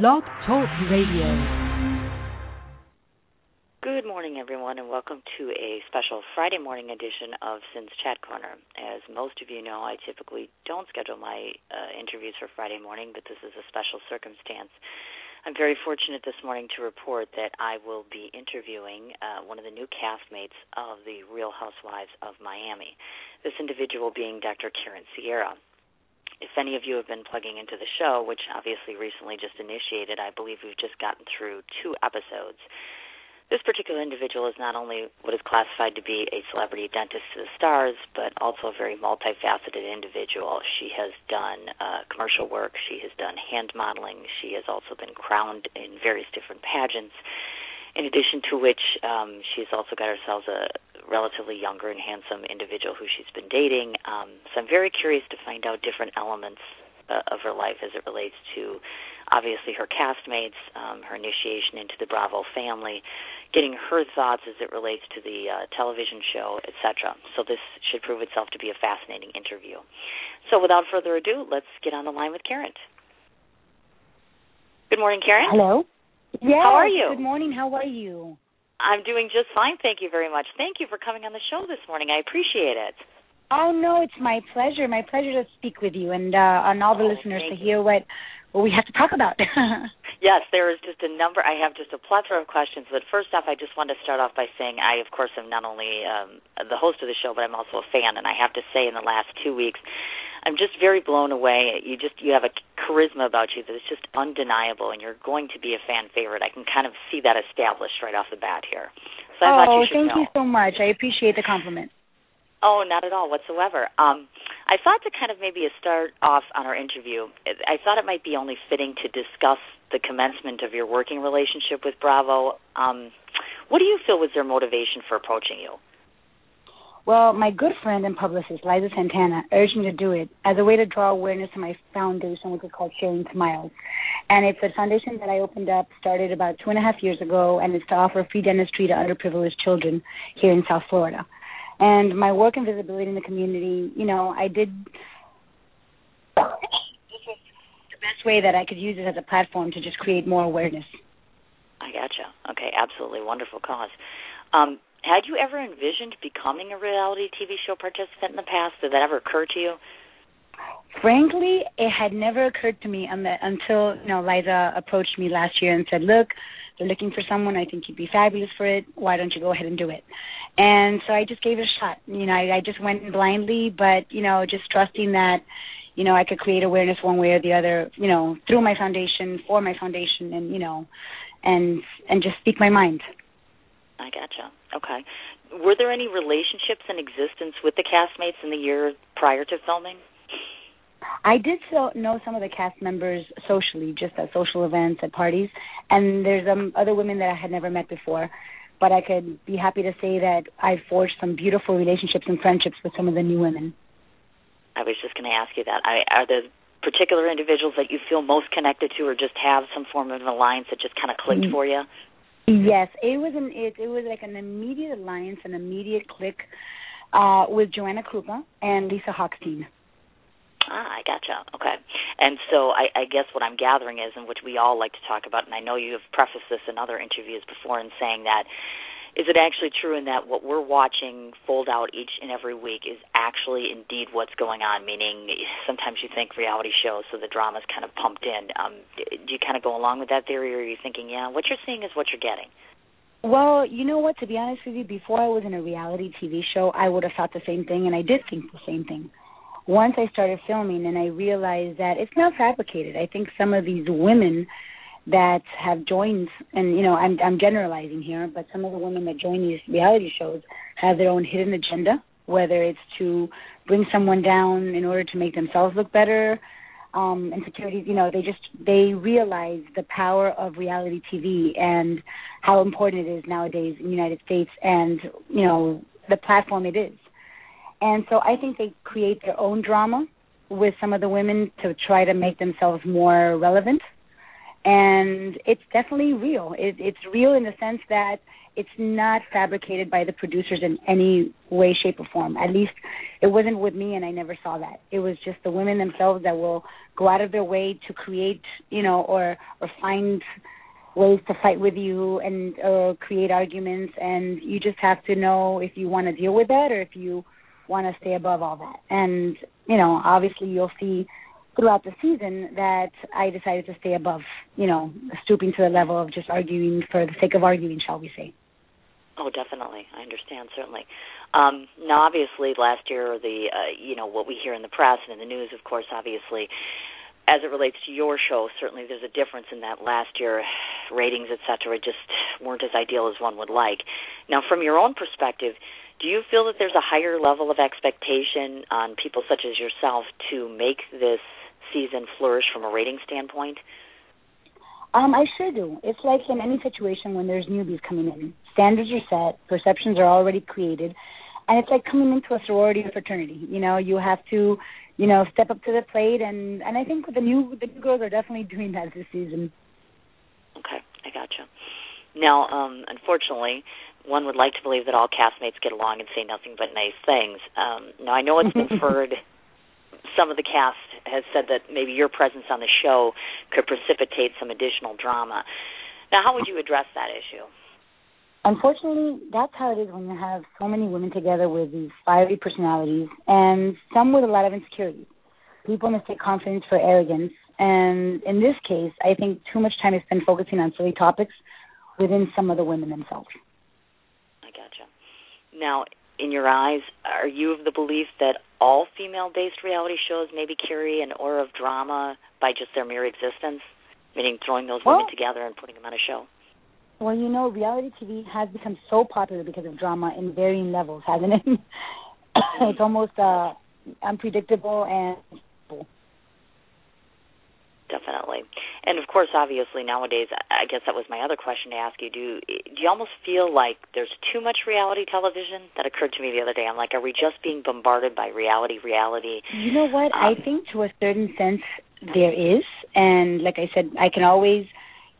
Blog Talk Radio. Good morning, everyone, and welcome to a special Friday morning edition of Sin's Chat Corner. As most of you know, I typically don't schedule my uh, interviews for Friday morning, but this is a special circumstance. I'm very fortunate this morning to report that I will be interviewing uh, one of the new castmates of the Real Housewives of Miami. This individual being Dr. Karent Sierra if any of you have been plugging into the show, which obviously recently just initiated, I believe we've just gotten through two episodes. This particular individual is not only what is classified to be a celebrity dentist to the stars, but also a very multifaceted individual. She has done uh, commercial work, she has done hand modeling, she has also been crowned in various different pageants. In addition to which, um, she's also got herself a relatively younger and handsome individual who she's been dating. Um, so I'm very curious to find out different elements uh, of her life as it relates to obviously her castmates, um, her initiation into the Bravo family, getting her thoughts as it relates to the uh, television show, etc. So this should prove itself to be a fascinating interview. So without further ado, let's get on the line with Karent. Good morning, Karent. Hello. Yes, How are you? Good morning. How are you? I'm doing just fine. Thank you very much. Thank you for coming on the show this morning. I appreciate it. Oh no, it's my pleasure. My pleasure to speak with you and uh, on all the Oh, listeners to hear what what we have to talk about. Yes, there is just a number. I have just a plethora of questions. But first off, I just want to start off by saying I, of course, am not only um, the host of the show, but I'm also a fan. And I have to say, in the last two weeks, I'm just very blown away. You just you have a charisma about you that is just undeniable, and you're going to be a fan favorite. I can kind of see that established right off the bat here. So I oh, thought you should thank know. you so much. I appreciate the compliment. Oh, not at all whatsoever. Um, I thought to kind of maybe start off on our interview, I thought it might be only fitting to discuss the commencement of your working relationship with Bravo. Um, what do you feel was their motivation for approaching you? Well, my good friend and publicist Liza Santana urged me to do it as a way to draw awareness to my foundation, which is called Sharing Smiles. And it's a foundation that I opened up, started about two and a half years ago, and it's to offer free dentistry to underprivileged children here in South Florida. And my work and visibility in the community, you know, I did this was the best way that I could use it as a platform to just create more awareness. I gotcha. Okay, absolutely wonderful cause. Um, had you ever envisioned becoming a reality TV show participant in the past? Did that ever occur to you? Frankly, it had never occurred to me un- until you know Liza approached me last year and said, "Look, they're looking for someone. I think you'd be fabulous for it. Why don't you go ahead and do it?" And so I just gave it a shot. You know, I, I just went blindly, but you know, just trusting that you know I could create awareness one way or the other. You know, through my foundation, for my foundation, and you know, and and just speak my mind. I gotcha. Okay. Were there any relationships in existence with the castmates in the year prior to filming? I did so know some of the cast members socially, just at social events, at parties, and there's um, other women that I had never met before. But I could be happy to say that I forged some beautiful relationships and friendships with some of the new women. I was just going to ask you that. I, are there particular individuals that you feel most connected to, or just have some form of an alliance that just kind of clicked Mm. for you? Yes, it was an it, it was like an immediate alliance, an immediate click uh, with Joanna Krupa and Lisa Hochstein. Ah, I gotcha. Okay. And so I, I guess what I'm gathering is, and which we all like to talk about, and I know you have prefaced this in other interviews before in saying that, is it actually true in that what we're watching fold out each and every week is actually indeed what's going on? Meaning, sometimes you think reality shows, so the drama's kind of pumped in. Um, do you kind of go along with that theory, or are you thinking, yeah, what you're seeing is what you're getting? Well, you know what? To be honest with you, before I was in a reality TV show, I would have thought the same thing, and I did think the same thing. Once I started filming, and I realized that it's not fabricated. I think some of these women that have joined, and you know, I'm I'm generalizing here, but some of the women that join these reality shows have their own hidden agenda, whether it's to bring someone down in order to make themselves look better, um, insecurities. You know, they just they realize the power of reality TV and how important it is nowadays in the United States, and you know the platform it is. And so I think they create their own drama with some of the women to try to make themselves more relevant. and it's definitely real. It, it's real in the sense that it's not fabricated by the producers in any way, shape, or form. At least it wasn't with me, and I never saw that. It was just the women themselves that will go out of their way to create, you know, or or find ways to fight with you and or create arguments, and you just have to know if you want to deal with that or if you want to stay above all that. And you know, obviously, you'll see throughout the season that I decided to stay above, you know, stooping to the level of just arguing for the sake of arguing, shall we say. Oh, definitely. I understand certainly. Um, now, obviously, last year, the uh, you know what we hear in the press and in the news, of course, obviously, as it relates to your show, certainly there's a difference in that last year ratings, et cetera, just weren't as ideal as one would like. Now, from your own perspective, do you feel that there's a higher level of expectation on people such as yourself to make this season flourish from a rating standpoint? Um, I sure do. It's like in any situation when there's newbies coming in. Standards are set, perceptions are already created, and it's like coming into a sorority or fraternity. You know, you have to, you know, step up to the plate, and and I think the new the new girls are definitely doing that this season. Okay, I gotcha. Now, um, unfortunately, one would like to believe that all castmates get along and say nothing but nice things. Um, now, I know it's been inferred some of the cast has said that maybe your presence on the show could precipitate some additional drama. Now, how would you address that issue? Unfortunately, that's how it is when you have so many women together with these fiery personalities and some with a lot of insecurities. People mistake confidence for arrogance, and in this case, I think too much time is spent focusing on silly topics within some of the women themselves. I gotcha. Now, in your eyes, are you of the belief that all female-based reality shows maybe carry an aura of drama by just their mere existence, meaning throwing those well, women together and putting them on a show? Well, you know, reality TV has become so popular because of drama in varying levels, hasn't it? it's almost uh, unpredictable and definitely. And of course, obviously nowadays, I guess that was my other question to ask you. Do do you almost feel like there's too much reality television? That occurred to me the other day. I'm like, are we just being bombarded by reality, reality? You know what? Um, I think to a certain sense there is, and like I said, I can always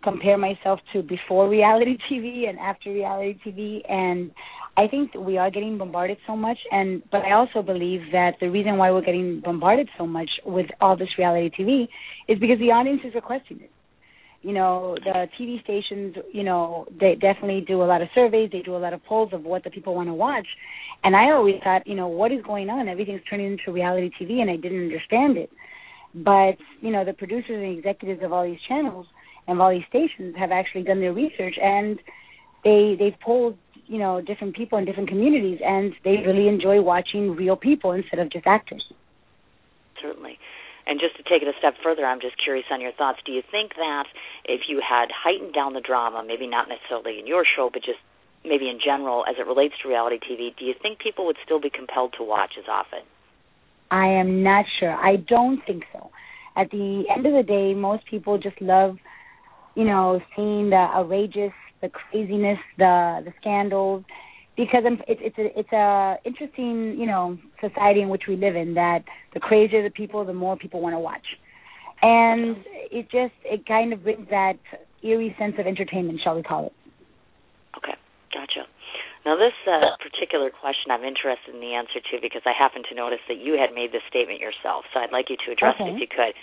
compare myself to before reality TV and after reality TV, and I think we are getting bombarded so much, and but I also believe that the reason why we're getting bombarded so much with all this reality TV is because the audience is requesting it. You know, the TV stations, you know, they definitely do a lot of surveys, they do a lot of polls of what the people want to watch, and I always thought, you know, what is going on? Everything's turning into reality TV, and I didn't understand it. But you know, the producers and executives of all these channels and all these stations have actually done their research and they they've polled you know different people in different communities, and they really enjoy watching real people instead of just actors. Certainly. And just to take it a step further, I'm just curious on your thoughts. Do you think that if you had heightened down the drama, maybe not necessarily in your show, but just maybe in general as it relates to reality TV, do you think people would still be compelled to watch as often? I am not sure. I don't think so. At the end of the day, most people just love, you know, seeing the outrageous the craziness, the the scandals, because it's it's a it's a interesting you know society in which we live in that the crazier the people, the more people want to watch, and it just it kind of brings that eerie sense of entertainment, shall we call it? Okay, gotcha. Now, this uh, particular question I'm interested in the answer to because I happen to notice that you had made this statement yourself, so I'd like you to address okay. it if you could.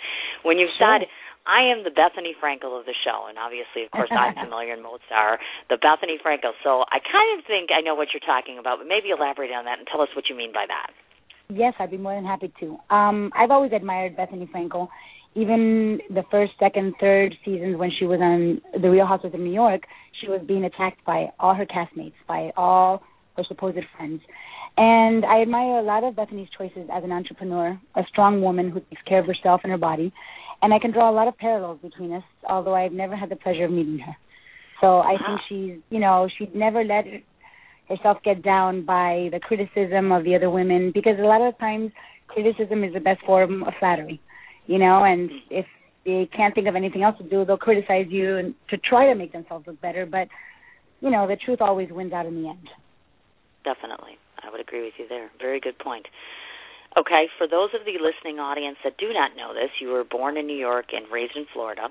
When you sure. said I am the Bethenny Frankel of the show, and obviously, of course, I'm familiar and most are the Bethenny Frankel. So I kind of think I know what you're talking about, but maybe elaborate on that and tell us what you mean by that. Yes, I'd be more than happy to. Um, I've always admired Bethenny Frankel. Even the first, second, third seasons when she was on The Real Housewives of New York, she was being attacked by all her castmates, by all her supposed friends. And I admire a lot of Bethenny's choices as an entrepreneur, a strong woman who takes care of herself and her body, and I can draw a lot of parallels between us, although I've never had the pleasure of meeting her. So I think uh-huh. she's, you know, she'd never let herself get down by the criticism of the other women because a lot of times criticism is the best form of flattery, you know, and if they can't think of anything else to do, they'll criticize you and to try to make themselves look better, but you know, the truth always wins out in the end. Definitely. I would agree with you there. Very good point. Okay, for those of the listening audience that do not know this, you were born in New York and raised in Florida.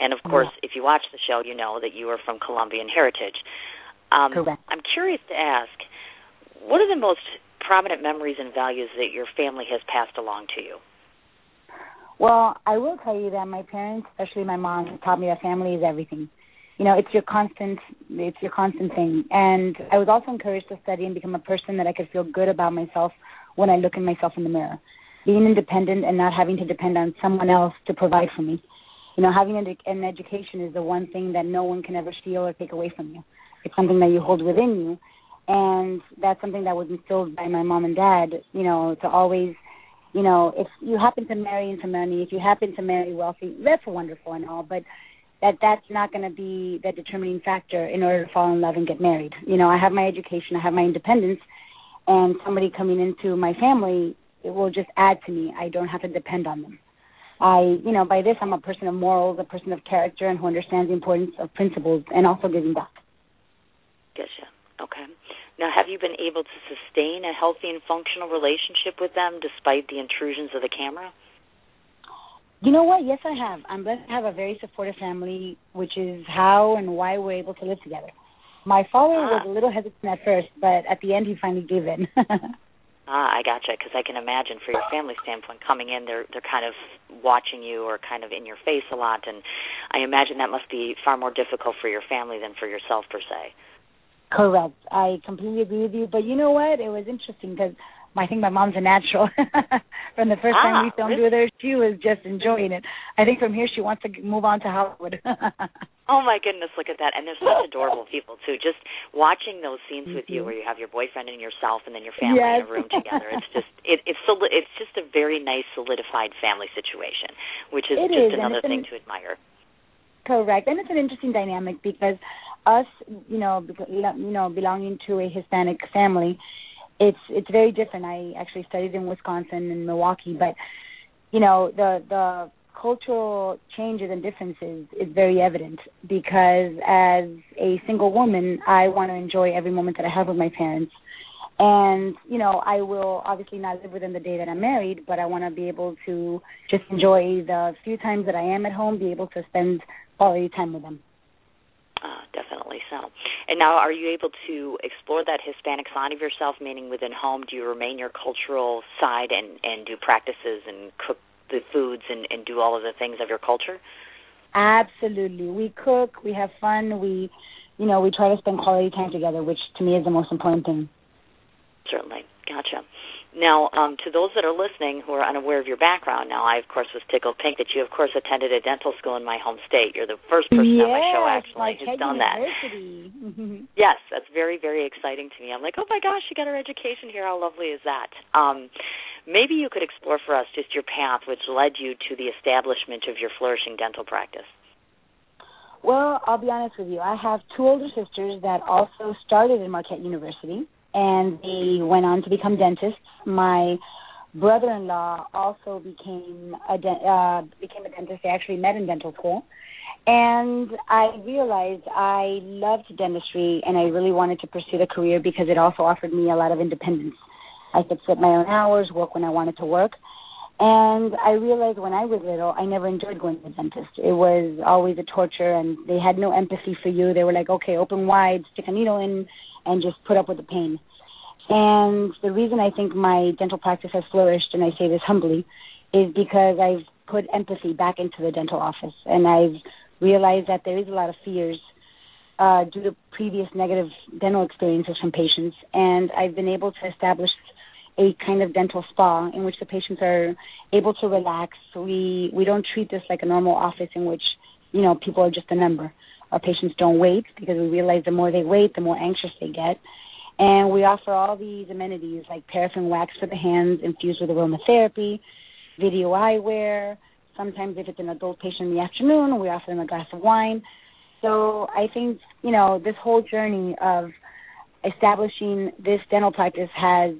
And of course, yeah. if you watch the show, you know that you are from Colombian heritage. Um, Correct. I'm curious to ask, what are the most prominent memories and values that your family has passed along to you? Well, I will tell you that my parents, especially my mom, taught me that family is everything. You know, it's your constant, it's your constant thing. And I was also encouraged to study and become a person that I could feel good about myself when I look at myself in the mirror. Being independent and not having to depend on someone else to provide for me. You know, having an, education is the one thing that no one can ever steal or take away from you. It's something that you hold within you, and that's something that was instilled by my mom and dad. You know, to always, you know, if you happen to marry into money, if you happen to marry wealthy, that's wonderful and all, but that that's not going to be the determining factor in order to fall in love and get married. You know, I have my education, I have my independence, and somebody coming into my family, it will just add to me. I don't have to depend on them. I, you know, by this I'm a person of morals, a person of character, and who understands the importance of principles and also giving back. Getcha. Okay. Now, have you been able to sustain a healthy and functional relationship with them despite the intrusions of the camera? You know what? Yes, I have. I'm blessed to have a very supportive family, which is how and why we're able to live together. My father ah. was a little hesitant at first, but at the end he finally gave in. ah, I gotcha. Because I can imagine, for your family standpoint, coming in, they're they're kind of watching you or kind of in your face a lot, and I imagine that must be far more difficult for your family than for yourself per se. Correct. I completely agree with you. But you know what? It was interesting because I think my mom's a natural. from the first ah, time we filmed really? with her, she was just enjoying it. I think from here she wants to move on to Hollywood. oh my goodness, look at that! And they're such adorable people too. Just watching those scenes mm-hmm. with you, mm-hmm. where you have your boyfriend and yourself, and then your family yes. in a room together. It's just it, it's it's just a very nice solidified family situation, which is it just is, another thing an, to admire. Correct, and it's an interesting dynamic because us, you know, you know, belonging to a Hispanic family, it's it's very different. I actually studied in Wisconsin and Milwaukee, but you know, the the cultural changes and differences is very evident because as a single woman, I want to enjoy every moment that I have with my parents. And, you know, I will obviously not live with them the day that I'm married, but I want to be able to just enjoy the few times that I am at home, be able to spend quality time with them. Uh, definitely so. And now, are you able to explore that Hispanic side of yourself, meaning within home? Do you remain your cultural side and and do practices and cook the foods and and do all of the things of your culture? Absolutely. We cook. We have fun. We, you know, we try to spend quality time together, which to me is the most important thing. Certainly. Gotcha. Now, um, to those that are listening who are unaware of your background, now I of course was tickled pink that you of course attended a dental school in my home state. You're the first person yes, on my show actually who's done that. yes, that's very very exciting to me. I'm like, oh my gosh, she got her education here. How lovely is that? Um, maybe you could explore for us just your path, which led you to the establishment of your flourishing dental practice. Well, I'll be honest with you. I have two older sisters that also started in Marquette University and they went on to become dentists. My brother-in-law also became a de- uh, became a dentist. They actually met in dental school, and I realized I loved dentistry and I really wanted to pursue the career because it also offered me a lot of independence. I could set my own hours, work when I wanted to work. And I realized when I was little, I never enjoyed going to the dentist. It was always a torture, and they had no empathy for you. They were like, okay, open wide, stick a needle in, and just put up with the pain. And the reason I think my dental practice has flourished, and I say this humbly, is because I've put empathy back into the dental office, and I've realized that there is a lot of fears uh, due to previous negative dental experiences from patients, and I've been able to establish a kind of dental spa in which the patients are able to relax. We we don't treat this like a normal office in which you know people are just a number. Our patients don't wait because we realize the more they wait, the more anxious they get. And we offer all these amenities like paraffin wax for the hands infused with aromatherapy, video eyewear. Sometimes, if it's an adult patient in the afternoon, we offer them a glass of wine. So I think, you know, this whole journey of establishing this dental practice has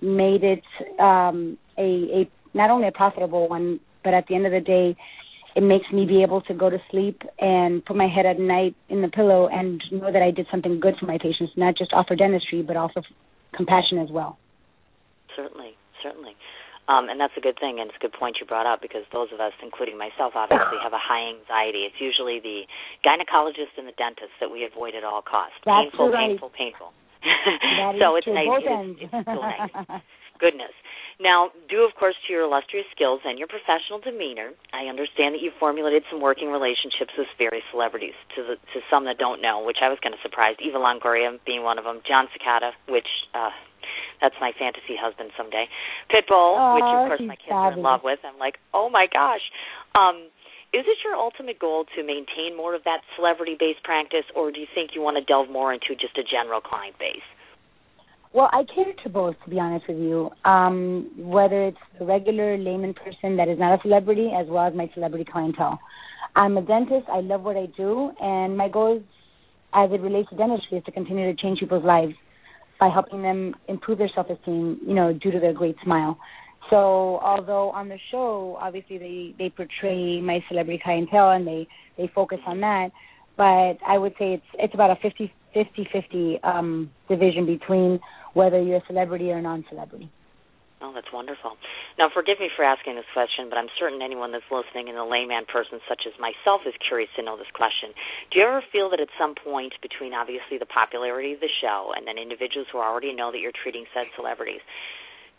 made it um, a, a not only a profitable one, but at the end of the day, it makes me be able to go to sleep and put my head at night in the pillow and know that I did something good for my patients, not just offer dentistry, but also compassion as well. Certainly, certainly. Um, and that's a good thing, and it's a good point you brought up because those of us, including myself, obviously have a high anxiety. It's usually the gynecologist and the dentist that we avoid at all costs. That's painful, right. painful, painful. so it's nice. It's, it's so nice. Goodness. Now, due of course to your illustrious skills and your professional demeanor, I understand that you've formulated some working relationships with various celebrities. To the, to some that don't know, which I was kind of surprised, Eva Longoria being one of them, Jon Secada, which uh, that's my fantasy husband someday, Pitbull, oh, which of course my kids are in love with. I'm like, oh my gosh. Um, is it your ultimate goal to maintain more of that celebrity-based practice, or do you think you want to delve more into just a general client base? Well, I cater to both, to be honest with you. Um, whether it's the regular layman person that is not a celebrity, as well as my celebrity clientele. I'm a dentist. I love what I do, and my goal, as it relates to dentistry, is to continue to change people's lives by helping them improve their self-esteem. You know, due to their great smile. So, although on the show, obviously they they portray my celebrity clientele and they they focus on that, but I would say it's it's about a 50 50 50 um division between whether you're a celebrity or a non-celebrity. Oh, that's wonderful. Now, forgive me for asking this question, but I'm certain anyone that's listening and a layman person such as myself is curious to know this question. Do you ever feel that at some point between obviously the popularity of the show and then individuals who already know that you're treating said celebrities,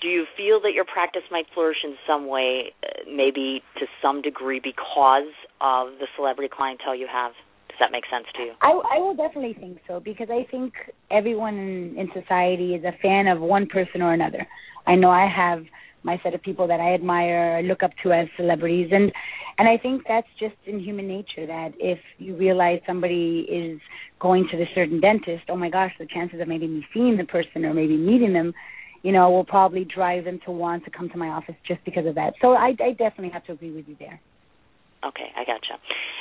do you feel that your practice might flourish in some way, uh, maybe to some degree because of the celebrity clientele you have? That make sense to you? I, I will definitely think so because I think everyone in, in society is a fan of one person or another. I know I have my set of people that I admire, look up to as celebrities, and and I think that's just in human nature that if you realize somebody is going to the certain dentist, oh my gosh, the chances of maybe me seeing the person or maybe meeting them, you know, will probably drive them to want to come to my office just because of that. So I, I definitely have to agree with you there. Okay, I gotcha.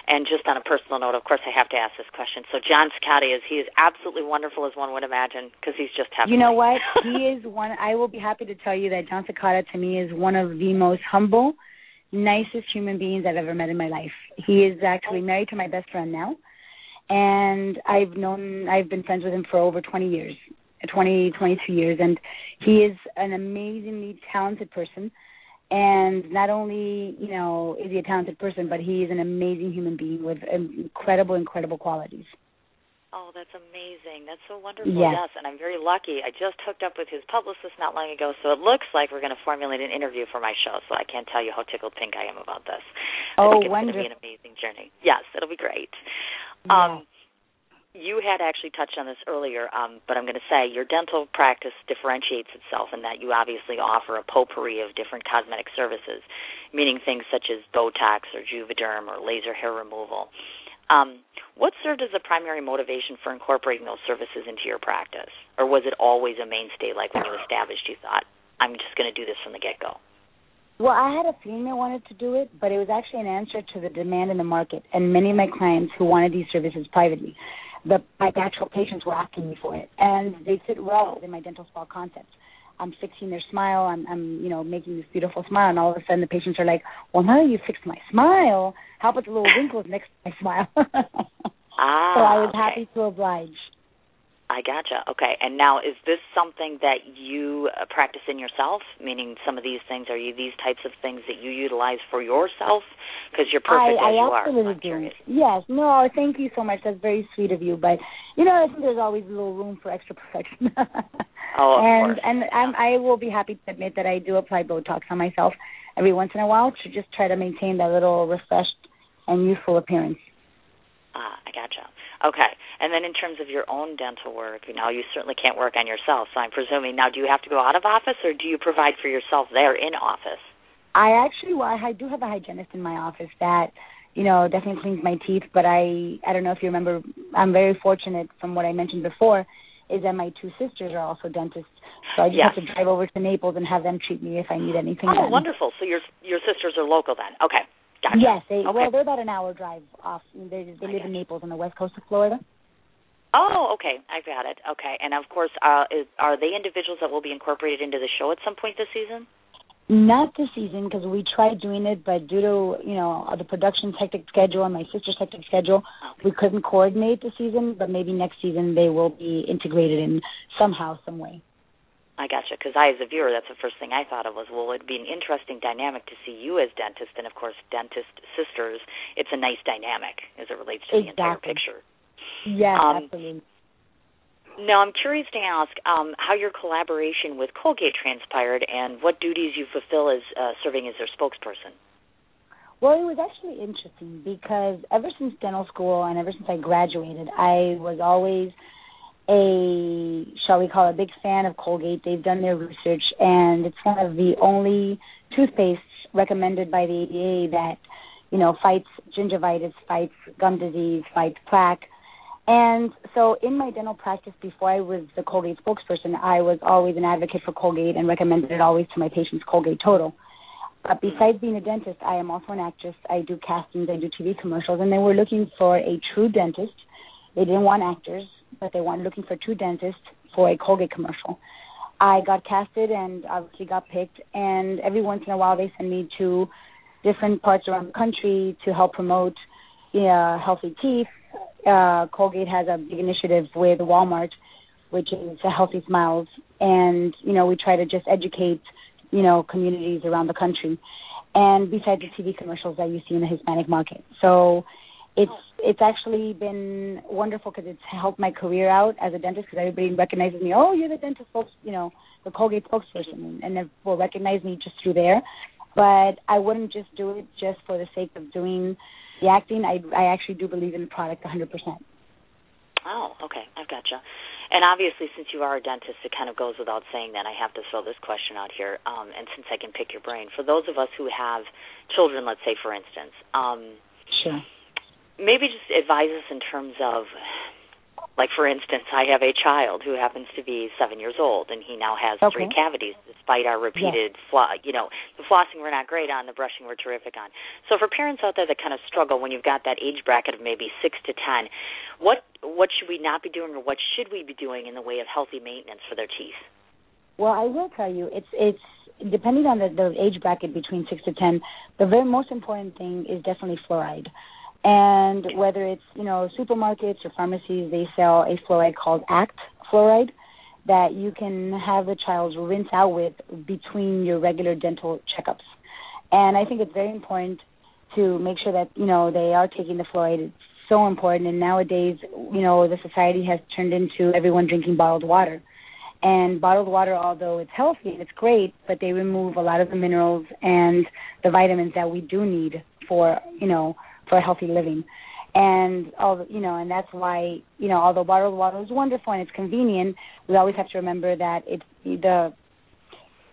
And just on a personal note, of course, I have to ask this question. So Jon Secada is he is absolutely wonderful as one would imagine because he's just happy. You know what? he is one. I will be happy to tell you that Jon Secada to me is one of the most humble, nicest human beings I've ever met in my life. He is actually married to my best friend now, and I've known I've been friends with him for over 20 years, 20 22 years, and he is an amazingly talented person and not only you know is he a talented person, but he is an amazing human being with incredible, incredible qualities. Oh, that's amazing. That's so wonderful. Yes. yes, and I'm very lucky. I just hooked up with his publicist not long ago, so it looks like we're going to formulate an interview for my show. So I can't tell you how tickled pink I am about this. Oh, I think it's wonderful. going to be an amazing journey. Yes, it'll be great. Yeah. Um, you had actually touched on this earlier, um, but I'm going to say your dental practice differentiates itself in that you obviously offer a potpourri of different cosmetic services, meaning things such as Botox or Juvederm or laser hair removal. Um, what served as a primary motivation for incorporating those services into your practice? Or was it always a mainstay, like when you established, you thought, I'm just going to do this from the get go? Well, I had a feeling I wanted to do it, but it was actually an answer to the demand in the market and many of my clients who wanted these services privately the my actual patients were asking me for it, and they fit well in my dental spa concept. I'm fixing their smile. I'm, I'm, you know, making this beautiful smile, and all of a sudden the patients are like, "Well, now you fixed my smile, how about the little wrinkles next to my smile?" ah, so I was okay. happy to oblige. I gotcha. Okay, and now is this something that you uh, practice in yourself? Meaning, some of these things are you these types of things that you utilize for yourself? Because you're perfect I, as I you absolutely are. Do. curious. Yes. No, thank you so much. That's very sweet of you. But you know, I think there's always a little room for extra perfection. Oh, of and course. and I'm, I will be happy to admit that I do apply Botox on myself every once in a while to just try to maintain that little refreshed and youthful appearance. Ah, I gotcha. Okay, and then in terms of your own dental work, you know, you certainly can't work on yourself. So I'm presuming now, do you have to go out of office, or do you provide for yourself there in office? I actually, well, I do have a hygienist in my office that, you know, definitely cleans my teeth. But I, I don't know if you remember, I'm very fortunate from what I mentioned before, is that my two sisters are also dentists. So I just Yes. have to drive over to Naples and have them treat me if I need anything. Oh, done. wonderful. So your your sisters are local then. Okay, gotcha. Yes, they Okay. well, they're about an hour drive off. They they live in. Naples on the west coast of Florida. Oh, okay. I got it. Okay, and of course, uh, is, are they individuals that will be incorporated into the show at some point this season? Not this season because we tried doing it, but due to you know the production's hectic schedule and my sister's hectic schedule, we couldn't coordinate the season. But maybe next season they will be integrated in somehow, some way. I gotcha. Because I, as a viewer, that's the first thing I thought of was, well, it'd be an interesting dynamic to see you as dentist, and of course, dentist sisters. It's a nice dynamic as it relates to exactly. the entire picture. Yes, um, absolutely. Now, I'm curious to ask um, how your collaboration with Colgate transpired and what duties you fulfill as uh, serving as their spokesperson. Well, it was actually interesting because ever since dental school and ever since I graduated, I was always a shall we call it a big fan of Colgate. They've done their research and it's one of the only toothpastes recommended by the ADA that you know fights gingivitis, fights gum disease, fights plaque. And so in my dental practice before I was the Colgate spokesperson, I was always an advocate for Colgate and recommended it always to my patients Colgate Total. But besides being a dentist, I am also an actress. I do castings, I do TV commercials, and they were looking for a true dentist. They didn't want actors but they wanted looking for two dentists for a Colgate commercial. I got casted and obviously got picked. And every once in a while, they send me to different parts around the country to help promote uh, healthy teeth. Uh, Colgate has a big initiative with Walmart, which is Healthy Smiles, and you know we try to just educate you know communities around the country. And besides the TV commercials that you see in the Hispanic market, so it's it's actually been wonderful because it's helped my career out as a dentist because everybody recognizes me. Oh, you're the dentist spokes, you know, the Colgate spokesperson, and they will recognize me just through there. But I wouldn't just do it just for the sake of doing the acting. I I actually do believe in the product 100%. Oh, okay, I've gotcha. And obviously, since you are a dentist, it kind of goes without saying that I have to throw this question out here. Um, and since I can pick your brain, for those of us who have children, let's say for instance, um, sure maybe just advise us in terms of like for instance i have a child who happens to be seven years old and he now has okay. three cavities despite our repeated yes. you know the flossing we're not great on the brushing we're terrific on so for parents out there that kind of struggle when you've got that age bracket of maybe six to ten what what should we not be doing or what should we be doing in the way of healthy maintenance for their teeth well i will tell you it's it's depending on the, the age bracket between six to ten the very most important thing is definitely fluoride and whether it's, you know, supermarkets or pharmacies, they sell a fluoride called ACT fluoride that you can have the child rinse out with between your regular dental checkups. And I think it's very important to make sure that, you know, they are taking the fluoride. It's so important. And nowadays, you know, the society has turned into everyone drinking bottled water. And bottled water, although it's healthy and it's great, but they remove a lot of the minerals and the vitamins that we do need for, you know, for healthy living. And all the, you know, and that's why you know, although bottled water is wonderful and it's convenient, we always have to remember that it's the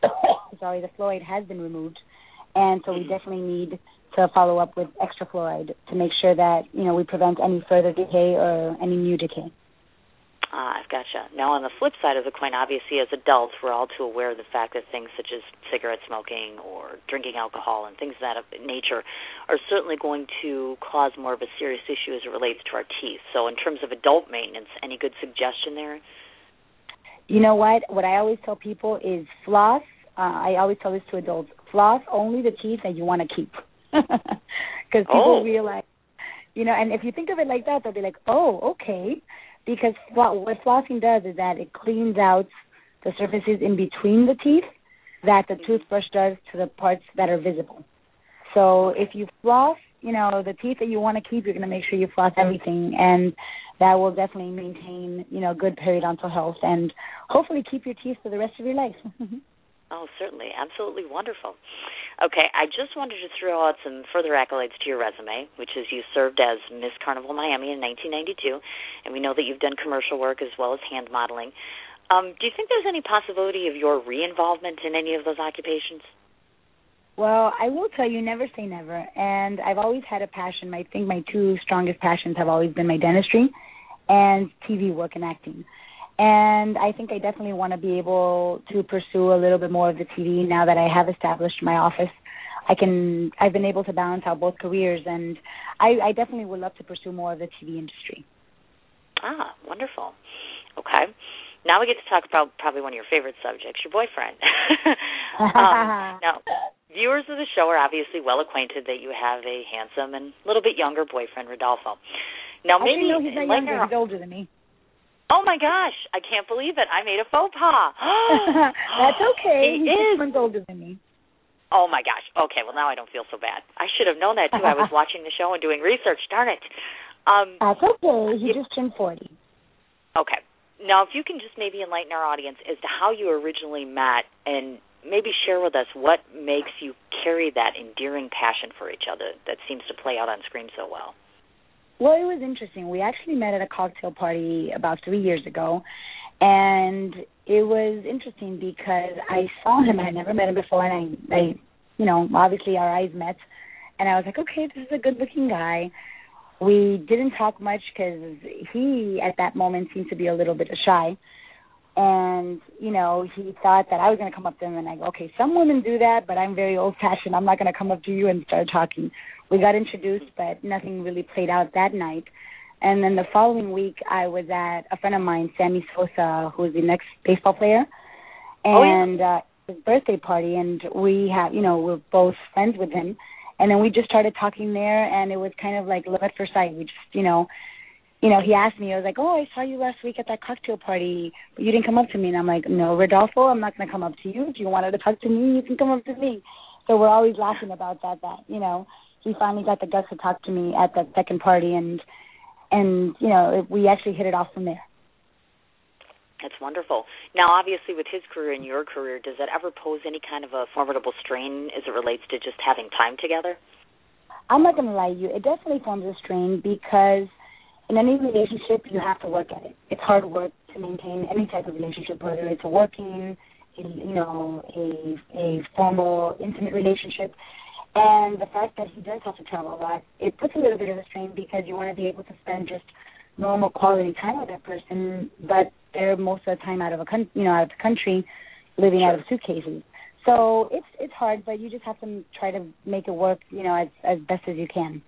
sorry the fluoride has been removed, and so we mm-hmm. definitely need to follow up with extra fluoride to make sure that you know we prevent any further decay or any new decay. Ah, I've gotcha. Now, on the flip side of the coin, obviously, as adults, we're all too aware of the fact that things such as cigarette smoking or drinking alcohol and things of that nature are certainly going to cause more of a serious issue as it relates to our teeth. So, in terms of adult maintenance, any good suggestion there? You know what? What I always tell people is floss. Uh, I always tell this to adults: floss only the teeth that you want to keep, because people oh. realize, you know. And if you think of it like that, they'll be like, "Oh, okay." Because what flossing does is that it cleans out the surfaces in between the teeth that the toothbrush does to the parts that are visible. So if you floss, you know, the teeth that you want to keep, you're going to make sure you floss everything, and that will definitely maintain, you know, good periodontal health and hopefully keep your teeth for the rest of your life. Oh, certainly. Absolutely wonderful. Okay, I just wanted to throw out some further accolades to your resume, which is you served as Miss Carnival Miami in 1992, and we know that you've done commercial work as well as hand modeling. Um, do you think there's any possibility of your re-involvement in any of those occupations? Well, I will tell you, never say never. And I've always had a passion. I think my two strongest passions have always been my dentistry and TV work and acting and I think I definitely want to be able to pursue a little bit more of the TV now that I have established my office. I can I've been able to balance out both careers, and I, I definitely would love to pursue more of the TV industry. Ah, wonderful. Okay. Now we get to talk about probably one of your favorite subjects, your boyfriend. um, now, viewers of the show are obviously well acquainted that you have a handsome and a little bit younger boyfriend, Rodolfo. Now, maybe Actually, no, he's not younger. He's older than me. Oh my gosh, I can't believe it. I made a faux pas. That's okay. He He's is. six months older than me. Oh my gosh. Okay, well now I don't feel so bad. I should have known that too. I was watching the show and doing research. Darn it. Um That's okay. He If- just turned 40. Okay. Now, if you can just maybe enlighten our audience as to how you originally met and maybe share with us what makes you carry that endearing passion for each other that seems to play out on screen so well. Well, it was interesting. We actually met at a cocktail party about three years ago, and it was interesting because I saw him. I had never met him before, and I, I, you know, obviously our eyes met, and I was like, okay, this is a good-looking guy. We didn't talk much because he, at that moment, seemed to be a little bit shy. And you know, he thought that I was going to come up to him, and I go, okay, some women do that, but I'm very old-fashioned. I'm not going to come up to you and start talking we got introduced, but nothing really played out that night. And then the following week, I was at a friend of mine, Sammy Sosa, who's the next baseball player, Oh, yeah. and uh, his birthday party, and we have, you know, we're both friends with him, and then we just started talking there, and it was kind of like love at first sight. We just, you know, you know, he asked me, I was like, oh, I saw you last week at that cocktail party, but you didn't come up to me, and I'm like, no, Rodolfo, I'm not going to come up to you. If you wanted to talk to me, you can come up to me. So we're always laughing about that. That you know, he finally got the guts to talk to me at that second party, and and you know, we actually hit it off from there. That's wonderful. Now, obviously, with his career and your career, does that ever pose any kind of a formidable strain as it relates to just having time together? I'm not going to lie to you. It definitely forms a strain because in any relationship, you have to work at it. It's hard work to maintain any type of relationship, whether it's a working, a, you know, a a formal, intimate relationship. And the fact that he does have to travel a lot, it puts a little bit of a strain because you want to be able to spend just normal quality time with that person, but they're most of the time out of a coun- you know out of the country, living out of suitcases. So it's it's hard, but you just have to try to make it work, you know, as as best as you can.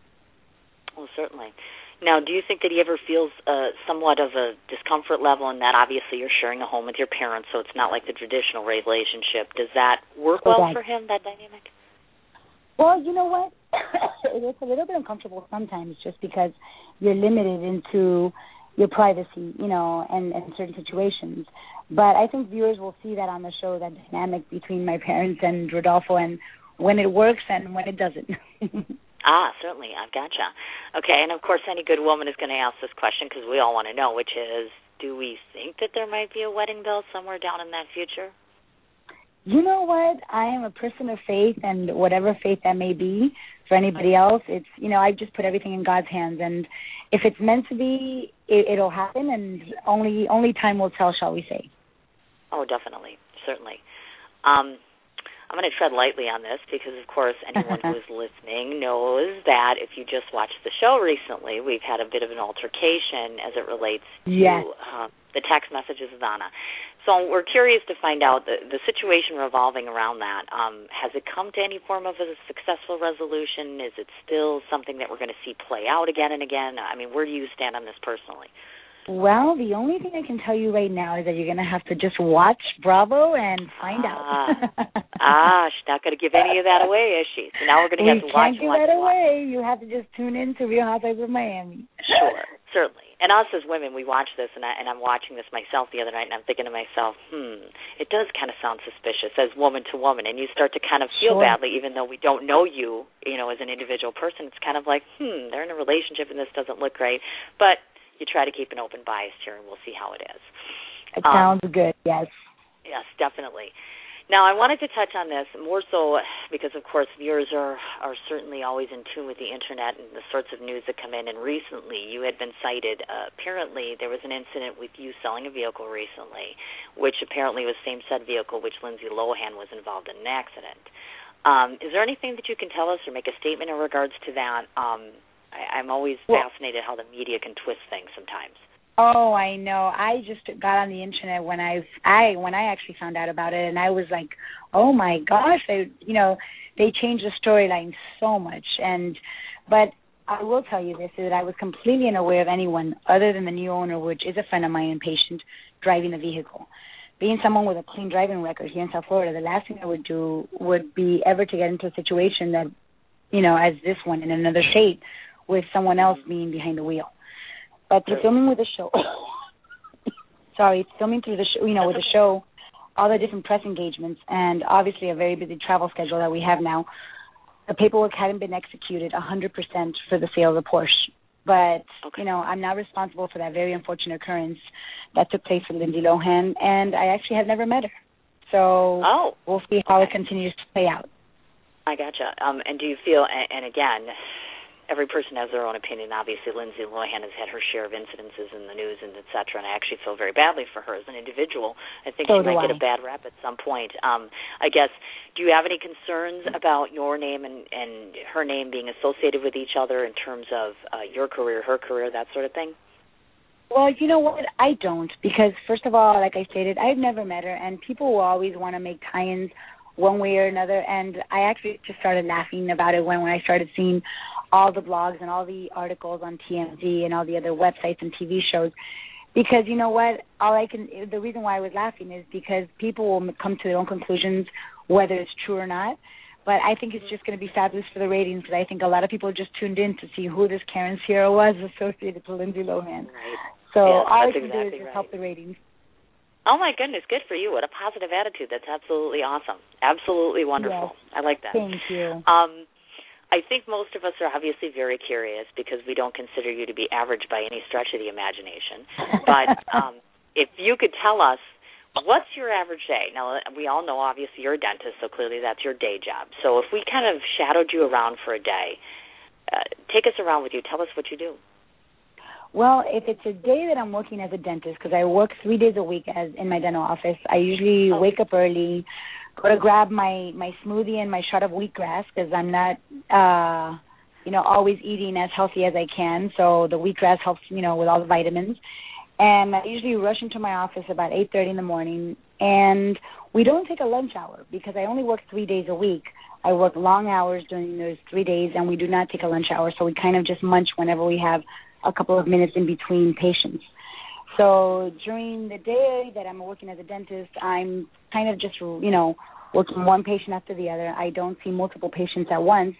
Well, certainly. Now, do you think that he ever feels uh, somewhat of a discomfort level in that obviously you're sharing a home with your parents, so it's not like the traditional relationship? Does that work well Correct. for him, that dynamic? Well, you know what? it's a little bit uncomfortable sometimes just because you're limited into your privacy, you know, and, and certain situations. But I think viewers will see that on the show, that dynamic between my parents and Rodolfo and when it works and when it doesn't. Ah, certainly. I've gotcha. Okay, and of course, any good woman is going to ask this question because we all want to know, which is, do we think that there might be a wedding bell somewhere down in that future? You know what? I am a person of faith, and whatever faith that may be for anybody else, it's you know I just put everything in God's hands, and if it's meant to be, it, it'll happen, and only only time will tell, shall we say? Oh, definitely, certainly. Um, I'm going to tread lightly on this because, of course, anyone who is listening knows that if you just watched the show recently, we've had a bit of an altercation as it relates Yes. to uh, the text messages with Anna. So we're curious to find out the, the situation revolving around that. Um, has it come to any form of a successful resolution? Is it still something that we're going to see play out again and again? I mean, where do you stand on this personally? Well, the only thing I can tell you right now is that you're going to have to just watch Bravo and find out. ah, she's not going to give any of that away, is she? So now we're going to have to watch You can't give that watch. away. You have to just tune in to Real Housewives of Miami. Sure, certainly. And us as women, we watch this, and, I, and I'm watching this myself the other night, and I'm thinking to myself, hmm, it does kind of sound suspicious as woman to woman, and you start to kind of feel Sure. badly, even though we don't know you, you know, as an individual person. It's kind of like, hmm, they're in a relationship, and this doesn't look great. But you try to keep an open bias here, and we'll see how it is. It Um, sounds good. Yes. Yes, definitely. Now, I wanted to touch on this more so because, of course, viewers are are certainly always in tune with the internet and the sorts of news that come in. And recently, you had been cited. Uh, apparently, there was an incident with you selling a vehicle recently, which apparently was the same said vehicle which Lindsay Lohan was involved in an accident. Um, is there anything that you can tell us or make a statement in regards to that? Um, I, I'm always Well- fascinated how the media can twist things sometimes. Oh, I know. I just got on the internet when I I when I actually found out about it, and I was like, oh my gosh, they you know they changed the storyline so much. And but I will tell you this: is that I was completely unaware of anyone other than the new owner, which is a friend of mine and patient, driving the vehicle. Being someone with a clean driving record here in South Florida, the last thing I would do would be ever to get into a situation that, you know, as this one in another state, with someone else being behind the wheel. But the Sure. filming with the show, sorry, filming through the show, you know, with the show, all the different press engagements, and obviously a very busy travel schedule that we have now. The paperwork hadn't been executed 100% for the sale of the Porsche. But okay. you know, I'm not responsible for that very unfortunate occurrence that took place with Lindsay Lohan, and I actually have never met her. So oh, we'll see how it continues to play out. I gotcha. Um, and do you feel? And, and again, every person has their own opinion. Obviously, Lindsay Lohan has had her share of incidences in the news and et cetera, and I actually feel very badly for her as an individual. I think so she might I. get a bad rap at some point. Um, I guess, do you have any concerns about your name and, and her name being associated with each other in terms of uh, your career, her career, that sort of thing? Well, you know what? I don't because first of all, like I stated, I've never met her, and people will always want to make tie-ins one way or another. And I actually just started laughing about it when when I started seeing all the blogs and all the articles on TMZ and all the other websites and TV shows. Because you know what, all I can the reason why I was laughing is because people will come to their own conclusions whether it's true or not. But I think it's just going to be fabulous for the ratings because I think a lot of people just tuned in to see who this Karent Sierra was associated to Lindsay Lohan. Right. So yes, all I can exactly do is just right. help the ratings. Oh my goodness, good for you. What a positive attitude. That's absolutely awesome. Absolutely wonderful. Yes. I like that. Thank you. Um I think most of us are obviously very curious because we don't consider you to be average by any stretch of the imagination. But um if you could tell us what's your average day? Now we all know obviously you're a dentist, so clearly that's your day job. So if we kind of shadowed you around for a day, uh, take us around with you. Tell us what you do. Well, if it's a day that I'm working as a dentist, because I work three days a week as in my dental office, I usually Oh. wake up early, go to grab my my smoothie and my shot of wheatgrass because I'm not, uh, you know, always eating as healthy as I can. So the wheatgrass helps, you know, with all the vitamins. And I usually rush into my office about 8:30 in the morning, and we don't take a lunch hour because I only work three days a week. I work long hours during those three days, and we do not take a lunch hour. So we kind of just munch whenever we have a couple of minutes in between patients. So during the day that I'm working as a dentist, I'm kind of just, you know, working one patient after the other. I don't see multiple patients at once,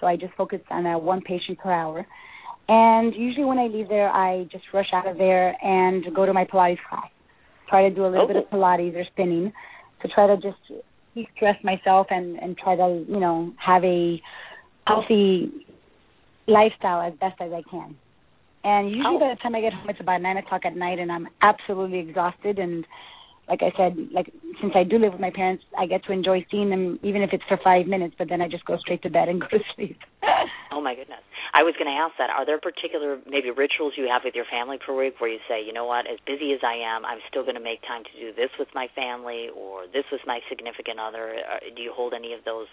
so I just focus on that one patient per hour. And usually when I leave there, I just rush out of there and go to my Pilates class. Try to do a little Oh. bit of Pilates or spinning to try to just de-stress myself and and try to, you know, have a healthy lifestyle as best as I can. And usually Oh. by the time I get home, it's about nine o'clock at night, and I'm absolutely exhausted. And like I said, like since I do live with my parents, I get to enjoy seeing them, even if it's for five minutes. But then I just go straight to bed and go to sleep. Oh my goodness. I was going to ask that. Are there particular maybe rituals you have with your family per week where you say, you know what, as busy as I am, I'm still going to make time to do this with my family or this with my significant other? Uh, do you hold any of those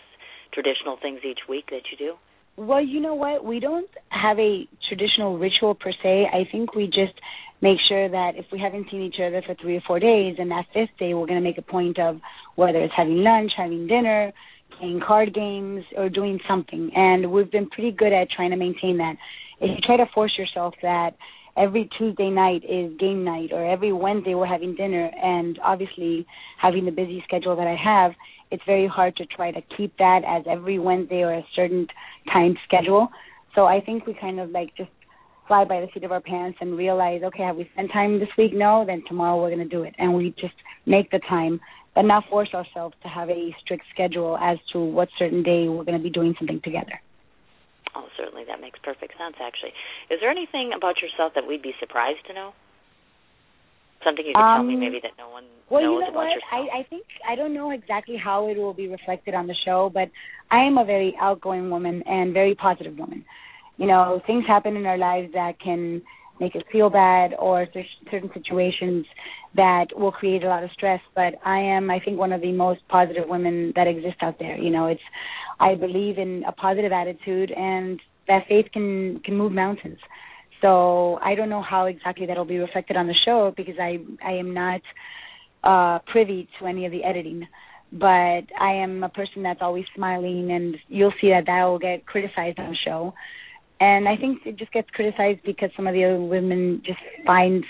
traditional things each week that you do? Well, you know what? We don't have a traditional ritual per se. I think we just make sure that if we haven't seen each other for three or four days, and that fifth day, we're going to make a point of whether it's having lunch, having dinner, playing card games, or doing something. And we've been pretty good at trying to maintain that. If you try to force yourself that every Tuesday night is game night, or every Wednesday we're having dinner, and obviously having the busy schedule that I have, it's very hard to try to keep that as every Wednesday or a certain time schedule. So I think we kind of like just fly by the seat of our pants and realize, okay, have we spent time this week? No, then tomorrow we're going to do it. And we just make the time, but not force ourselves to have a strict schedule as to what certain day we're going to be doing something together. Oh, certainly. That makes perfect sense, actually. Is there anything about yourself that we'd be surprised to know? Something you could Um, tell me maybe that no one Well, knows you know about what? yourself? I, I think I don't know exactly how it will be reflected on the show, but I am a very outgoing woman and very positive woman. You know, things happen in our lives that can make us feel bad or certain situations that will create a lot of stress, but I am I think one of the most positive women that exist out there. You know, it's I believe in a positive attitude and that faith can can move mountains. So I don't know how exactly that'll be reflected on the show because I I am not uh privy to any of the editing. But I am a person that's always smiling and you'll see that that will get criticized on the show. And I think it just gets criticized because some of the other women just find,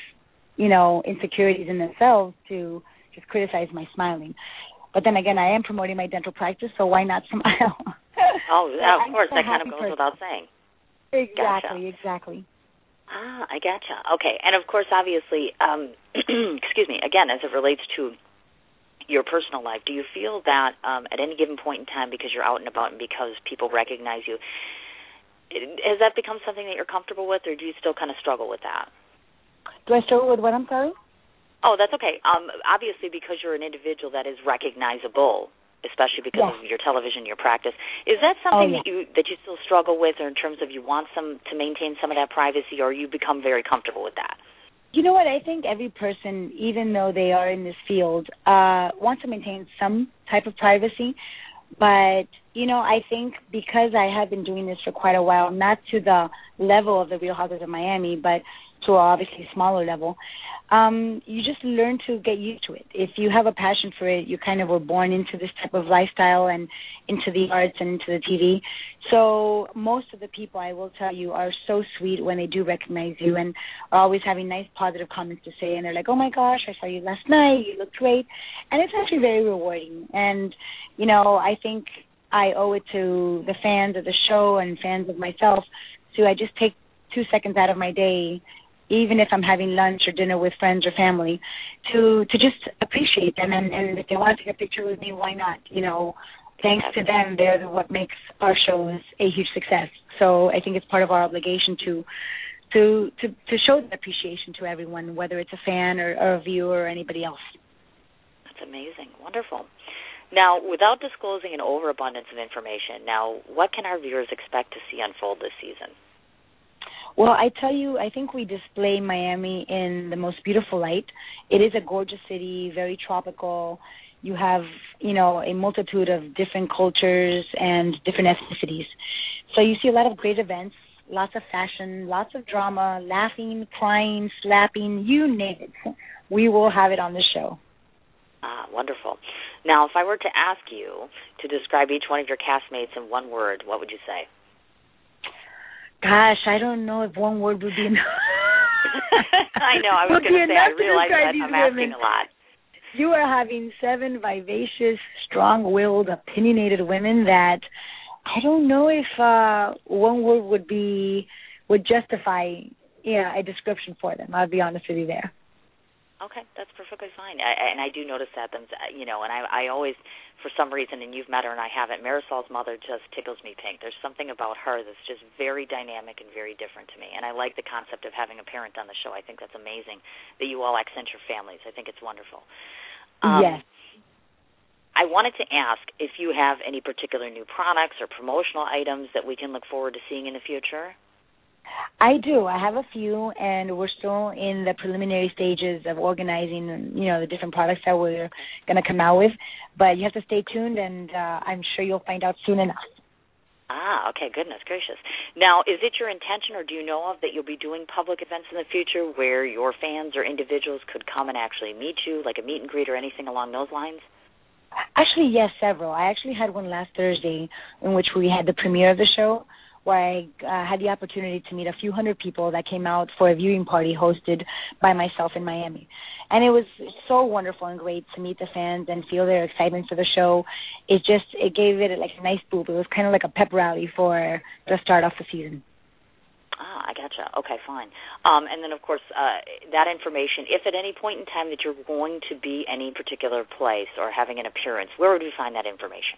you know, insecurities in themselves to just criticize my smiling. But then again, I am promoting my dental practice, so why not smile? Oh, So yeah, I'm of course. That kind of goes person. without saying. Exactly, Gotcha. exactly. Ah, I gotcha. Okay, and of course, obviously, um, excuse me. Again, as it relates to your personal life, do you feel that um, at any given point in time, because you're out and about and because people recognize you, has that become something that you're comfortable with, or do you still kind of struggle with that? Do I struggle with what? I'm sorry. Oh, that's okay. Um, obviously, because you're an individual that is recognizable, especially because yes. of your television, your practice. Is that something oh, yeah. that you that you still struggle with, or in terms of you want some to maintain some of that privacy, or you become very comfortable with that? You know what? I think every person, even though they are in this field, uh, wants to maintain some type of privacy. But you know, I think because I have been doing this for quite a while, not to the level of the Real Housewives of Miami, but to obviously smaller level, um, you just learn to get used to it. If you have a passion for it, you kind of were born into this type of lifestyle and into the arts and into the TV. So most of the people, I will tell you, are so sweet when they do recognize you and are always having nice, positive comments to say. And they're like, "Oh my gosh, I saw you last night. You look great," and it's actually very rewarding. And you know, I think I owe it to the fans of the show and fans of myself to I just take two seconds out of my day even if I'm having lunch or dinner with friends or family, to to just appreciate them and, and if they want to take a picture with me, why not? You know, thanks to them, they're what makes our shows a huge success. So I think it's part of our obligation to to to to show that appreciation to everyone, whether it's a fan or, or a viewer or anybody else. That's amazing, wonderful. Now, without disclosing an overabundance of information, now what can our viewers expect to see unfold this season? Well, I tell you, I think we display Miami in the most beautiful light. It is a gorgeous city, very tropical. You have, you know, a multitude of different cultures and different ethnicities. So you see a lot of great events, lots of fashion, lots of drama, laughing, crying, slapping, you name it. We will have it on the show. Ah, wonderful. Now, if I were to ask you to describe each one of your castmates in one word, what would you say? Gosh, I don't know if one word would be enough. I know. I was going to say. I realize that I'm asking a lot. You are having seven vivacious, strong-willed, opinionated women that I don't know if uh one word would be would justify yeah a description for them. I'll be honest with you there. Okay, that's perfectly fine. I, and I do notice that them, you know, and I, I always, for some reason, and you've met her and I haven't. Marisol's mother just tickles me pink. There's something about her that's just very dynamic and very different to me, and I like the concept of having a parent on the show. I think that's amazing that you all accent your families. I think it's wonderful. Um, yes. I wanted to ask if you have any particular new products or promotional items that we can look forward to seeing in the future. I do. I have a few, and we're still in the preliminary stages of organizing, you know, the different products that we're going to come out with. But you have to stay tuned, and uh, I'm sure you'll find out soon enough. Ah, okay, goodness gracious. Now, is it your intention, or do you know of, that you'll be doing public events in the future where your fans or individuals could come and actually meet you, like a meet and greet or anything along those lines? Actually, yes, several. I actually had one last Thursday in which we had the premiere of the show where I uh, had the opportunity to meet a few hundred people that came out for a viewing party hosted by myself in Miami. And it was so wonderful and great to meet the fans and feel their excitement for the show. It just it gave it like a nice boop. It was kind of like a pep rally for the start off the season. Ah, I gotcha. Okay, fine. Um, and then, of course, uh, that information, if at any point in time that you're going to be any particular place or having an appearance, where would we find that information?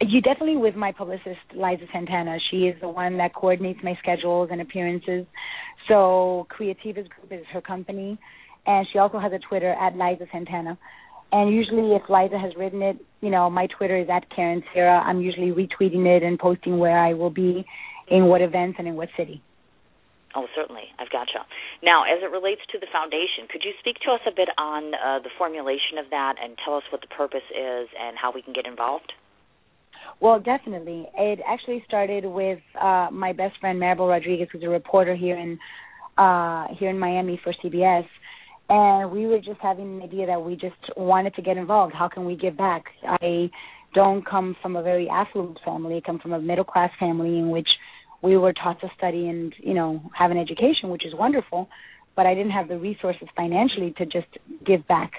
You definitely with my publicist Liza Santana. She is the one that coordinates my schedules and appearances. So Creativas Group is her company, and she also has a Twitter at Liza Santana. And usually, if Liza has written it, you know, my Twitter is at Karent Sierra. I'm usually retweeting it and posting where I will be, in what events, and in what city. Oh, certainly. I've gotcha. Now, as it relates to the foundation, could you speak to us a bit on uh, the formulation of that and tell us what the purpose is and how we can get involved? Well, definitely. It actually started with uh, my best friend Maribel Rodriguez, who's a reporter here in uh, here in Miami for CBS, and we were just having an idea that we just wanted to get involved. How can we give back? I don't come from a very affluent family. I come from a middle class family in which we were taught to study and you know have an education, which is wonderful, but I didn't have the resources financially to just give back.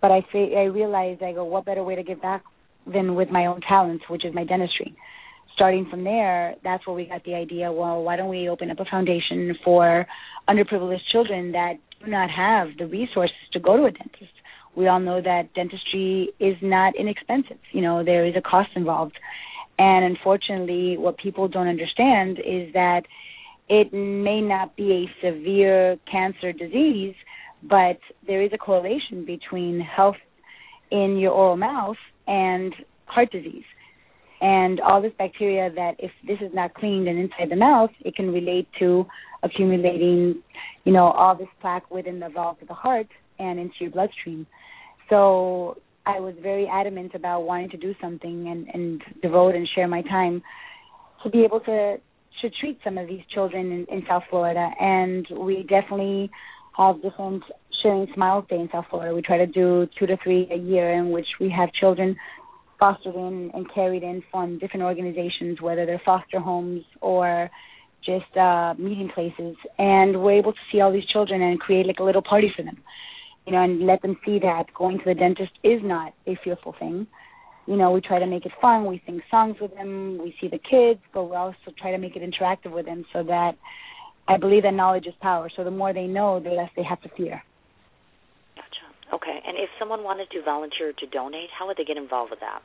But I say I realized I go, what better way to give back than with my own talents, which is my dentistry. starting from there, that's where we got the idea. Well, why don't we open up a foundation for underprivileged children that do not have the resources to go to a dentist? We all know that dentistry is not inexpensive. You know, there is a cost involved. And unfortunately, what people don't understand is that it may not be a severe cancer disease, but there is a correlation between health in your oral mouth and heart disease. And all this bacteria that if this is not cleaned and inside the mouth, it can relate to accumulating, you know, all this plaque within the valves of the heart and into your bloodstream. So I was very adamant about wanting to do something and, and devote and share my time to be able to to treat some of these children in, in South Florida. And we definitely have different sharing smiles day in South Florida. We try to do two to three a year in which we have children fostered in and carried in from different organizations, whether they're foster homes or just uh meeting places. And we're able to see all these children and create like a little party for them you know and let them see that going to the dentist is not a fearful thing. You know we try to make it fun. We sing songs with them. We see the kids but we also try to make it interactive with them so that i believe that knowledge is power. So the more they know the less they have to fear okay and if someone wanted to volunteer to donate how would they get involved with that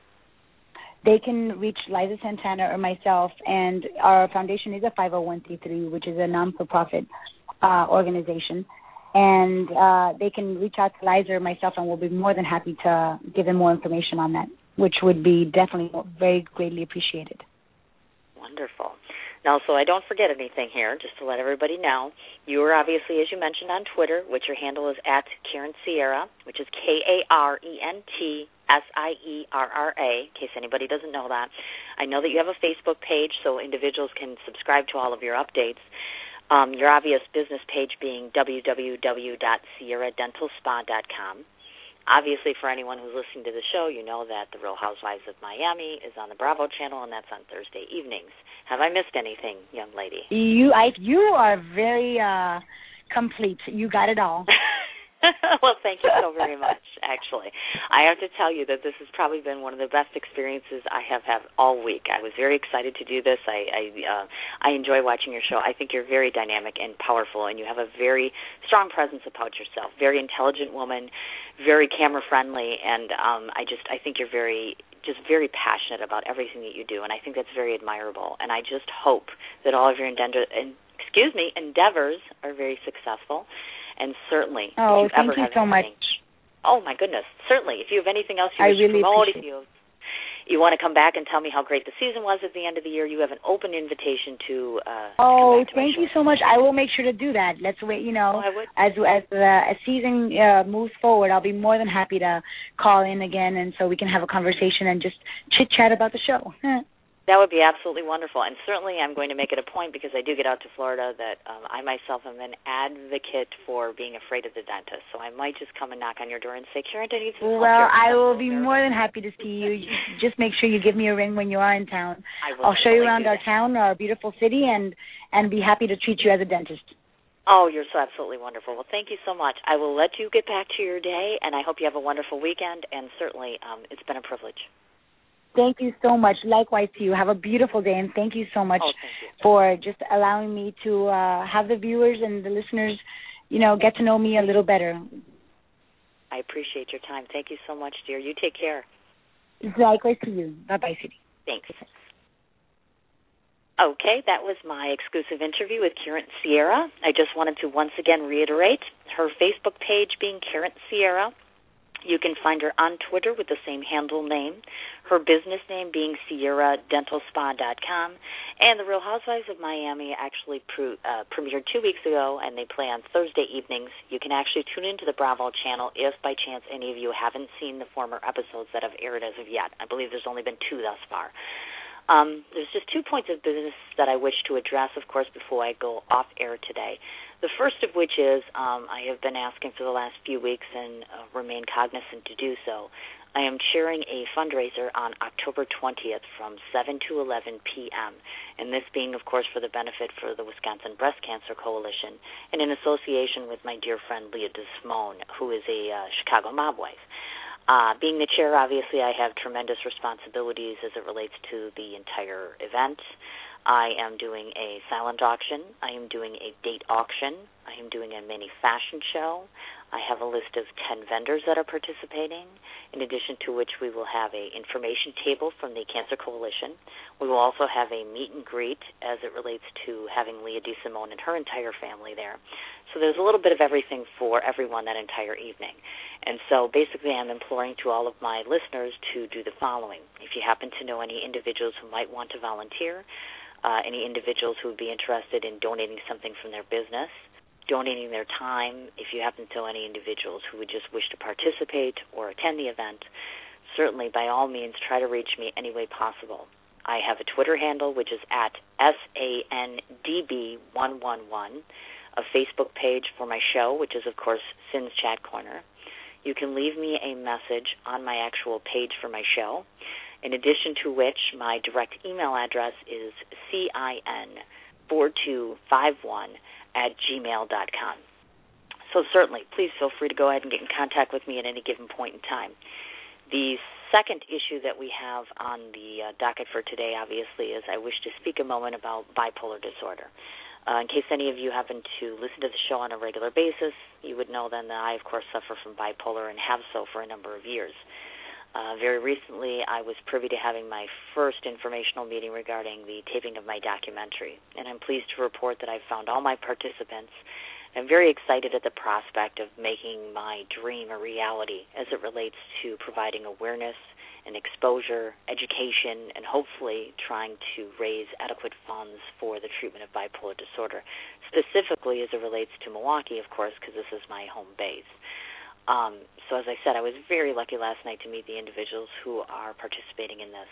they can reach Liza Santana or myself, and our foundation is a 501c3, which is a non-for-profit uh, organization. And uh, they can reach out to Liza or myself, and we'll be more than happy to give them more information on that, which would be definitely very greatly appreciated. Wonderful. Now, so I don't forget anything here, just to let everybody know, you are obviously, as you mentioned, on Twitter, which your handle is at Karent Sierra, which is K A R E N T S I E R R A, in case anybody doesn't know that. I know that you have a Facebook page, so individuals can subscribe to all of your updates. Um, your obvious business page being www.sierradentalspa.com. Obviously, for anyone who's listening to the show, you know that The Real Housewives of Miami is on the Bravo channel, and that's on Thursday evenings. Have I missed anything, young lady? You, I, you are very uh, complete. You got it all. well, thank you so very much. Actually, I have to tell you that this has probably been one of the best experiences I have had all week. I was very excited to do this. I I, uh, I enjoy watching your show. I think you're very dynamic and powerful, and you have a very strong presence about yourself. Very intelligent woman, very camera friendly, and um, I just I think you're very just very passionate about everything that you do, and I think that's very admirable. And I just hope that all of your endeavor, excuse me, endeavors are very successful and certainly, oh, if you thank ever you have so anything, much. Oh my goodness, certainly. If you have anything else you I wish really to promote, if you you want to come back and tell me how great the season was at the end of the year, you have an open invitation to. Uh, oh, to thank you so much. I will make sure to do that. Let's wait. You know, oh, as as the as season uh, moves forward, I'll be more than happy to call in again, and so we can have a conversation and just chit chat about the show. That would be absolutely wonderful, and certainly I'm going to make it a point because I do get out to Florida that um, I myself am an advocate for being afraid of the dentist. So I might just come and knock on your door and say, "Karent, I need some Well, I will be more than happy to see you. Just make sure you give me a ring when you are in town. I will I'll show you around our town, our beautiful city, and and be happy to treat you as a dentist. Oh, you're so absolutely wonderful. Well, thank you so much. I will let you get back to your day, and I hope you have a wonderful weekend. And certainly, um, it's been a privilege. Thank you so much. Likewise to you. Have a beautiful day, and thank you so much oh, you. for just allowing me to uh, have the viewers and the listeners, you know, get to know me a little better. I appreciate your time. Thank you so much, dear. You take care. Likewise to you. Bye bye, Cindy. Thanks. Okay, that was my exclusive interview with Karent Sierra. I just wanted to once again reiterate her Facebook page being Karent Sierra. You can find her on Twitter with the same handle name, her business name being SierraDentalSpa.com, and The Real Housewives of Miami actually pre- uh, premiered two weeks ago, and they play on Thursday evenings. You can actually tune into the Bravo channel if by chance any of you haven't seen the former episodes that have aired as of yet. I believe there's only been two thus far. Um, there's just two points of business that I wish to address, of course, before I go off air today. The first of which is um, I have been asking for the last few weeks and uh, remain cognizant to do so. I am chairing a fundraiser on October 20th from 7 to 11 p.m., and this being, of course, for the benefit for the Wisconsin Breast Cancer Coalition and in association with my dear friend Leah DeSimone, who is a uh, Chicago mob wife. Uh, being the chair, obviously, I have tremendous responsibilities as it relates to the entire event. I am doing a silent auction. I am doing a date auction. I am doing a mini fashion show. I have a list of 10 vendors that are participating, in addition to which we will have a information table from the Cancer Coalition. We will also have a meet and greet as it relates to having Leah DeSimone and her entire family there. So there's a little bit of everything for everyone that entire evening. And so basically I'm imploring to all of my listeners to do the following. If you happen to know any individuals who might want to volunteer, uh, any individuals who would be interested in donating something from their business, donating their time, if you happen to know any individuals who would just wish to participate or attend the event, certainly by all means try to reach me any way possible. I have a Twitter handle which is at SANDB111, a Facebook page for my show, which is, of course, Sins Chat Corner. You can leave me a message on my actual page for my show in addition to which my direct email address is cin4251 at gmail.com. So certainly, please feel free to go ahead and get in contact with me at any given point in time. The second issue that we have on the uh, docket for today, obviously, is I wish to speak a moment about bipolar disorder. Uh, in case any of you happen to listen to the show on a regular basis, you would know then that I, of course, suffer from bipolar and have so for a number of years. Uh, very recently, I was privy to having my first informational meeting regarding the taping of my documentary, and I'm pleased to report that I've found all my participants. I'm very excited at the prospect of making my dream a reality as it relates to providing awareness and exposure, education, and hopefully trying to raise adequate funds for the treatment of bipolar disorder, specifically as it relates to Milwaukee, of course, because this is my home base. Um, so, as I said, I was very lucky last night to meet the individuals who are participating in this.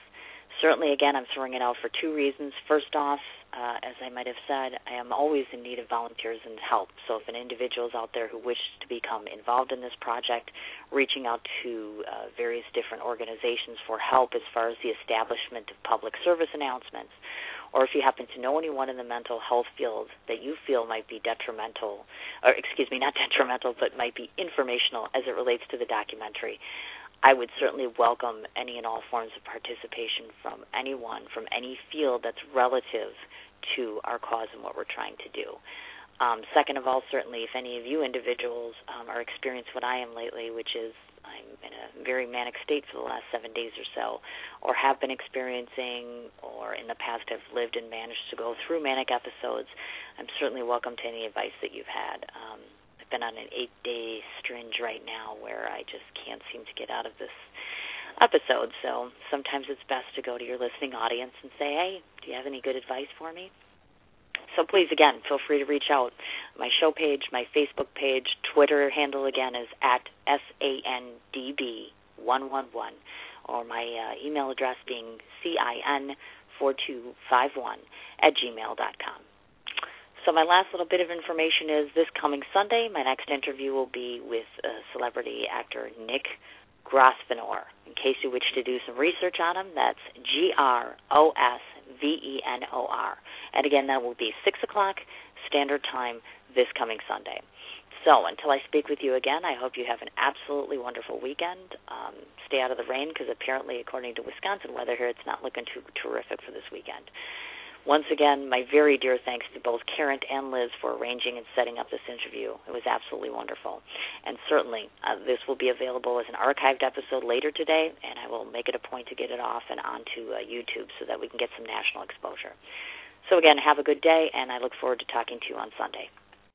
Certainly, again, I'm throwing it out for two reasons. First off, uh, as I might have said, I am always in need of volunteers and help. So, if an individual is out there who wishes to become involved in this project, reaching out to uh, various different organizations for help as far as the establishment of public service announcements, or if you happen to know anyone in the mental health field that you feel might be detrimental, or excuse me, not detrimental, but might be informational as it relates to the documentary, I would certainly welcome any and all forms of participation from anyone from any field that's relative to our cause and what we're trying to do. Um, second of all, certainly, if any of you individuals um, are experiencing what I am lately, which is I'm in a very manic state for the last seven days or so, or have been experiencing, or in the past have lived and managed to go through manic episodes, I'm certainly welcome to any advice that you've had. Um, I've been on an eight day stringe right now where I just can't seem to get out of this episode. So sometimes it's best to go to your listening audience and say, hey, do you have any good advice for me? So please, again, feel free to reach out. My show page, my Facebook page, Twitter handle again is at SANDB111, or my uh, email address being CIN4251 at gmail.com. So my last little bit of information is this coming Sunday, my next interview will be with uh, celebrity actor Nick Grosvenor. In case you wish to do some research on him, that's G R O S V E N O R. And again, that will be 6 o'clock Standard Time this coming Sunday. So until I speak with you again, I hope you have an absolutely wonderful weekend. Um, stay out of the rain because apparently, according to Wisconsin weather here, it's not looking too terrific for this weekend. Once again, my very dear thanks to both Karent and Liz for arranging and setting up this interview. It was absolutely wonderful. And certainly, uh, this will be available as an archived episode later today, and I will make it a point to get it off and onto uh, YouTube so that we can get some national exposure. So, again, have a good day, and I look forward to talking to you on Sunday.